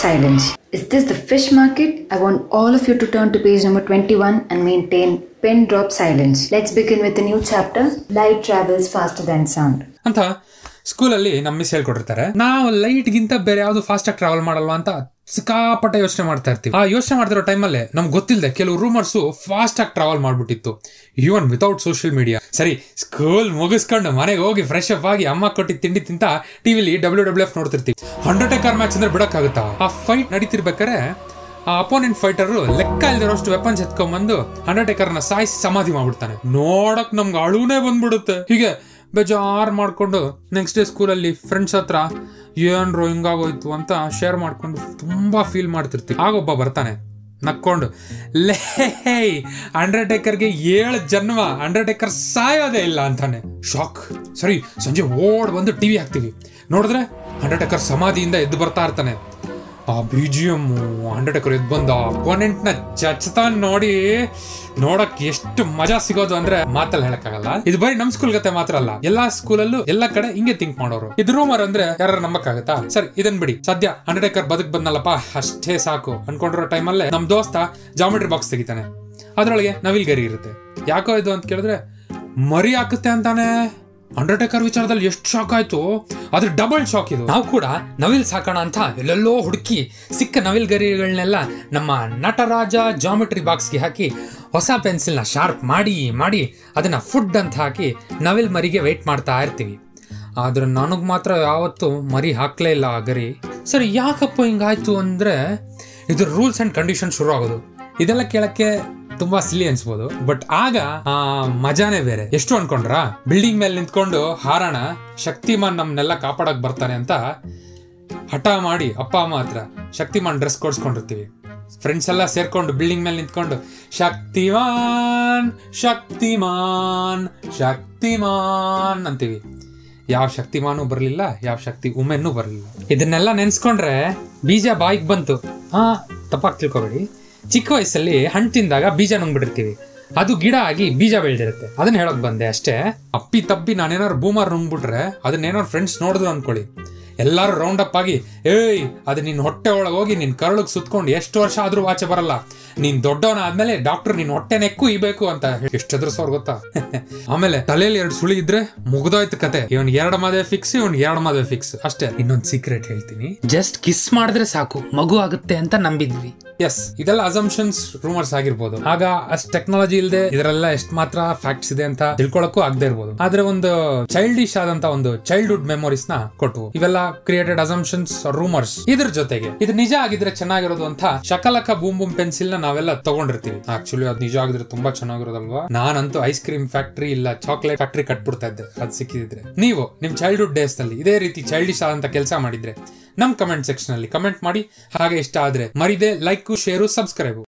silence. Is this the fish market? I want all of you to turn to page number 21 and maintain pen drop silence. Let's begin with a new chapter. Light travels faster than sound. ಅಂತ ಸ್ಕೂಲಲ್ಲಿ ನಮ್ಮ miss ಹೇಳ್ಕೊಟ್ಟಿರ್ತಾರೆ ನಾವು ಲೈಟ್ಗಿಂತ ಬೇರೆ ಯಾವುದು ಫಾಸ್ಟಾಗಿ travel ಮಾಡಲ್ವಾ ಅಂತ ಸಿಕ್ಕಾಪಟ್ಟೆ ಯೋಚನೆ ಮಾಡ್ತಾ ಇರ್ತೀವಿ. ಆ ಯೋಚನೆ ಮಾಡ್ತಿರೋ ಟೈಮಲ್ಲಿ ನಮ್ಗೆ ಗೊತ್ತಿಲ್ಲದೆ ಕೆಲವು ರೂಮರ್ಸು ಫಾಸ್ಟ್ ಆಗಿ ಟ್ರಾವೆಲ್ ಮಾಡ್ಬಿಟ್ಟಿತ್ತು. ಈವನ್ ವಿತೌಟ್ ಸೋಷಿಯಲ್ ಮೀಡಿಯಾ ಸರಿ ಸ್ಕೂಲ್ ಮುಗಿಸ್ಕೊಂಡು ಮನೆಗೆ ಹೋಗಿ ಫ್ರೆಶ್ ಅಪ್ ಆಗಿ ಅಮ್ಮ ಕೊಟ್ಟಿದ್ದ ತಿಂಡಿ ತಿಂತ ಟಿವಿಲಿ ಡಬ್ಲ್ಯೂ ಡಬ್ಲ್ಯೂ ಎಫ್ ನೋಡ್ತಿರ್ತೀವಿ. ಅಂಡರ್ಟೇಕರ್ ಮ್ಯಾಚ್ ಅಂದ್ರೆ ಬಿಡಕ್ಕಾಗುತ್ತಾ? ಆ ಫೈಟ್ ನಡೀತಿರ್ಬೇಕಾರೆ ಆ ಅಪೋನೆಂಟ್ ಫೈಟರ್ ಲೆಕ್ಕ ಇಲ್ದಿರೋಷ್ಟು ವೆಪನ್ಸ್ ಎತ್ಕೊಂಡ್ಬಂದು ಅಂಡರ್ಟೇಕರ್ನ ಸಾಯಿಸಿ ಸಮಾಧಿ ಮಾಡ್ಬಿಡ್ತಾನೆ. ನೋಡಕ್ ನಮ್ಗೆ ಅಳುನೇ ಬಂದ್ಬಿಡುತ್ತೆ. ಹೀಗೆ ಬೇಜಾರ್ ಮಾಡಿಕೊಂಡು ನೆಕ್ಸ್ಟ್ ಡೇ ಸ್ಕೂಲಲ್ಲಿ ಫ್ರೆಂಡ್ಸ್ ಹತ್ರ ಏನ್ರೋ ಹಿಂಗಾಗೋಯ್ತು ಅಂತ ಶೇರ್ ಮಾಡಿಕೊಂಡು ತುಂಬ ಫೀಲ್ ಮಾಡ್ತಿರ್ತೀವಿ. ಆಗೊಬ್ಬ ಬರ್ತಾನೆ, ನಕ್ಕೊಂಡು, ಲೇ ಅಂಡರ್ಟೇಕರ್ಗೆ ಏಳು ಜನ್ಮ ಅಂಡರ್ಟೇಕರ್ ಸಾಯೋದೇ ಇಲ್ಲ ಅಂತಾನೆ. ಶಾಕ್ ಸರಿ, ಸಂಜೆ ಓಡ್ ಬಂದು ಟಿವಿ ಹಾಕ್ತೀವಿ. ನೋಡಿದ್ರೆ ಅಂಡರ್ಟೇಕರ್ ಸಮಾಧಿಯಿಂದ ಎದ್ದು ಬರ್ತಾ ಇರ್ತಾನೆ. ಆ ಬಿ ಜಿ ಎಂ ಎಕರ್ ಎದ್ದು ಬಂದ ನ ಚಚ್ತಾನ್ ನೋಡಿ ನೋಡಕ್ ಎಷ್ಟು ಮಜಾ ಸಿಗೋದು ಅಂದ್ರೆ ಮಾತಲ್ಲಿ ಹೇಳಕ್ಕಾಗಲ್ಲ. ಇದು ಬರೀ ನಮ್ ಸ್ಕೂಲ್ ಗತೆ ಮಾತ್ರ ಅಲ್ಲ, ಎಲ್ಲಾ ಸ್ಕೂಲಲ್ಲೂ ಎಲ್ಲಾ ಕಡೆ ಹಿಂಗೆ ತಿಂಕ್ ಮಾಡೋರು. ಇದು ರೂಮರ್ ಅಂದ್ರೆ ಯಾರು ನಂಬಕ್ಕಾಗತ್ತಾ? ಸರಿ, ಇದನ್ ಬಿಡಿ. ಸದ್ಯ ಅಂಡರ್ಟೇಕರ್ ಬದುಕ್ ಬಂದಲ್ಲಪ್ಪ ಅಷ್ಟೇ ಸಾಕು. ಅನ್ಕೊಂಡಿರೋ ಟೈಮಲ್ಲೇ ನಮ್ ದೋಸ್ತ ಜಾಮೆಟ್ರಿ ಬಾಕ್ಸ್ ತೆಗಿತಾನೆ. ಅದ್ರೊಳಗೆ ನವಿಲ್ ಗರಿ ಇರುತ್ತೆ. ಯಾಕೋ ಇದು ಅಂತ ಕೇಳಿದ್ರೆ, ಮರಿ ಹಾಕುತ್ತೆ ಅಂತಾನೆ. ಅಂಡರ್ಟೇಕರ್ ವಿಚಾರದಲ್ಲಿ ಎಷ್ಟು ಶಾಕ್ ಆಯ್ತು? ಅದ್ರ ಡಬಲ್ ಶಾಕ್ ಇದು. ನಾವು ಕೂಡ ನವಿಲ್ ಸಾಕೋಣ ಅಂತ ಎಲ್ಲೆಲ್ಲೋ ಹುಡುಕಿ ಸಿಕ್ಕ ನವಿಲ್ ಗರಿಗಳನ್ನೆಲ್ಲ ನಮ್ಮ ನಟರಾಜ ಜಾಮೆಟ್ರಿ ಬಾಕ್ಸ್ಗೆ ಹಾಕಿ ಹೊಸ ಪೆನ್ಸಿಲ್ನ ಶಾರ್ಪ್ ಮಾಡಿ ಮಾಡಿ ಅದನ್ನ ಫುಡ್ ಅಂತ ಹಾಕಿ ನವಿಲ್ ಮರಿಗೆ ವೆಯ್ಟ್ ಮಾಡ್ತಾ ಇರ್ತೀವಿ. ಆದ್ರೆ ನನಗೆ ಮಾತ್ರ ಯಾವತ್ತೂ ಮರಿ ಹಾಕಲೇ ಇಲ್ಲ ಆ ಗರಿ. ಸರಿ, ಯಾಕಪ್ಪ ಹಿಂಗಾಯ್ತು ಅಂದ್ರೆ ಇದ್ರ ರೂಲ್ಸ್ ಅಂಡ್ ಕಂಡೀಷನ್ ಶುರು ಆಗೋದು ಇದೆಲ್ಲ ಕೇಳಕ್ಕೆ ತುಂಬಾ ಸಿಲಿ ಅನ್ಸ್ಬೋದು. ಬಟ್ ಆಗ, ಆ, ಮಜಾನೇ ಬೇರೆ. ಎಷ್ಟು ಅನ್ಕೊಂಡ್ರ? ಬಿಲ್ಡಿಂಗ್ ಮೇಲೆ ನಿಂತ್ಕೊಂಡು ಹಾರಣ, ಶಕ್ತಿಮಾನ್ ನಮ್ನೆಲ್ಲ ಕಾಪಾಡಕ್ ಬರ್ತಾನೆ ಅಂತ ಹಠ ಮಾಡಿ ಅಪ್ಪ, ಅಮ್ಮ ಹತ್ರ ಶಕ್ತಿಮಾನ್ ಡ್ರೆಸ್ ಕೊಡ್ಸ್ಕೊಂಡಿರ್ತೀವಿ. ಫ್ರೆಂಡ್ಸ್ ಎಲ್ಲ ಸೇರ್ಕೊಂಡು ಬಿಲ್ಡಿಂಗ್ ಮೇಲೆ ನಿಂತ್ಕೊಂಡು, ಶಕ್ತಿಮಾನ್ ಶಕ್ತಿಮಾನ್ ಶಕ್ತಿಮಾನ್ ಅಂತೀವಿ. ಯಾವ ಶಕ್ತಿಮಾನು ಬರಲಿಲ್ಲ, ಯಾವ ಶಕ್ತಿ ಉಮೆನ್ನೂ ಬರಲಿಲ್ಲ. ಇದನ್ನೆಲ್ಲ ನೆನ್ಸ್ಕೊಂಡ್ರೆ ಬೀಜ ಬಾಯಿಗೆ ಬಂತು. ಹಾ, ತಪ್ಪಾಗಿ ತಿಳ್ಕೊಬೇಡಿ. ಚಿಕ್ಕ ವಯಸ್ಸಲ್ಲಿ ಹಣ್ಣು ತಿಂದಾಗ ಬೀಜ ನುಂಗ್ಬಿಟ್ಟಿರ್ತೀವಿ. ಅದು ಗಿಡ ಆಗಿ ಬೀಜ ಬೆಳೆದಿರುತ್ತೆ. ಅದನ್ನ ಹೇಳಕ್ ಬಂದೆ ಅಷ್ಟೇ. ಅಪ್ಪಿ ತಪ್ಪಿ ನಾನೇನಾರು ಬೂಮರ್ ನುಂಗ್ಬಿಟ್ರೆ ಏನೋ ಫ್ರೆಂಡ್ಸ್ ನೋಡಿದ್ರು ಅನ್ಕೊಳ್ಳಿ. ಎಲ್ಲಾರು ರೌಂಡ್ ಅಪ್ ಆಗಿ, ಏಯ್, ಅದು ನಿನ್ ಹೊಟ್ಟೆ ಒಳಗೆ ಹೋಗಿ ನಿನ್ ಕರಳಿಗೆ ಸುತ್ಕೊಂಡು ಎಷ್ಟು ವರ್ಷ ಆದ್ರೂ ಆಚೆ ಬರಲ್ಲ. ನೀನ್ ದೊಡ್ಡವನ ಆದ್ಮೇಲೆ ಡಾಕ್ಟರ್ ನಿನ್ ಹೊಟ್ಟೆ ನೆಕ್ಕು ಇಬೇಕು ಅಂತ ಎಷ್ಟು ಎದುರಿಸೋರ್ ಗೊತ್ತಾ? ಆಮೇಲೆ ತಲೆಯಲ್ಲಿ ಎರಡು ಸುಳಿ ಇದ್ರೆ ಮುಗ್ದೋಯ್ತು ಕತೆ. ಇವನ್ ಎರಡು ಮದುವೆ ಫಿಕ್ಸ್ ಇವನ್ ಎರಡು ಮದುವೆ ಫಿಕ್ಸ್ ಅಷ್ಟೇ. ಇನ್ನೊಂದು ಸೀಕ್ರೆಟ್ ಹೇಳ್ತೀನಿ. ಜಸ್ಟ್ ಕಿಸ್ ಮಾಡಿದ್ರೆ ಸಾಕು. ಮಗು ಆಗುತ್ತೆ ಅಂತ ನಂಬಿದ್ವಿ. ಎಸ್ ಇದೆಲ್ಲ ಅಸಂಪ್ಷನ್ಸ್ ರೂಮರ್ಸ್ ಆಗಿರ್ಬೋದು. ಆಗ ಅಷ್ಟ್ ಟೆಕ್ನಾಲಜಿ ಇಲ್ಲದೆ ಇದರೆಲ್ಲ ಎಷ್ಟ್ ಮಾತ್ರ ಫ್ಯಾಕ್ಟ್ಸ್ ಇದೆ ಅಂತ ತಿಳ್ಕೊಳಕ್ಕೂ ಆಗದೆ ಇರ್ಬೋದು. ಆದ್ರೆ ಒಂದು ಚೈಲ್ಡಿಶ್ ಆದಂತ ಒಂದು ಚೈಲ್ಡ್ಹುಡ್ ಮೆಮೊರೀಸ್ನ ಕೊಟ್ಟು ಇವೆಲ್ಲ ಕ್ರಿಯೇಟೆಡ್ ಅಸಂಪ್ಷನ್ಸ್ ರೂಮರ್ಸ್ ಇದ್ರ ಜೊತೆಗೆ. ಇದು ನಿಜ ಆಗಿದ್ರೆ ಚೆನ್ನಾಗಿರೋದು ಅಂತ ಶಕಲಕ ಬೂಮ್ ಬೂಮ್ ಪೆನ್ಸಿಲ್ನ ನಾವೆಲ್ಲ ತಗೊಂಡಿರ್ತೀವಿ. ಆಕ್ಚುಲಿ ಅದು ನಿಜ ಆಗಿದ್ರೆ ತುಂಬಾ ಚೆನ್ನಾಗಿರೋದಲ್ವಾ? ನಾನಂತೂ ಐಸ್ ಕ್ರೀಮ್ ಫ್ಯಾಕ್ಟ್ರಿ ಇಲ್ಲ ಚಾಕ್ಲೇಟ್ ಫ್ಯಾಕ್ಟ್ರಿ ಕಟ್ಬಿಡ್ತಾ ಇದ್ದೆ. ಅದು ಸಿಕ್ಕಿದ್ರೆ. ನೀವು ನಿಮ್ ಚೈಲ್ಡ್ಹುಡ್ ಡೇಸ್ನಲ್ಲಿ ಇದೇ ರೀತಿ ಚೈಲ್ಡಿಶ್ ಆದಂತ ಕೆಲಸ ಮಾಡಿದ್ರೆ ನಮ್ ಕಮೆಂಟ್ ಸೆಕ್ಷನ್ ಅಲ್ಲಿ ಕಮೆಂಟ್ ಮಾಡಿ. ಹಾಗೆ ಇಷ್ಟ ಆದ್ರೆ ಮರಿದೆ ಲೈಕ್ ಶೇರು ಸಬ್ಸ್ಕ್ರೈಬ್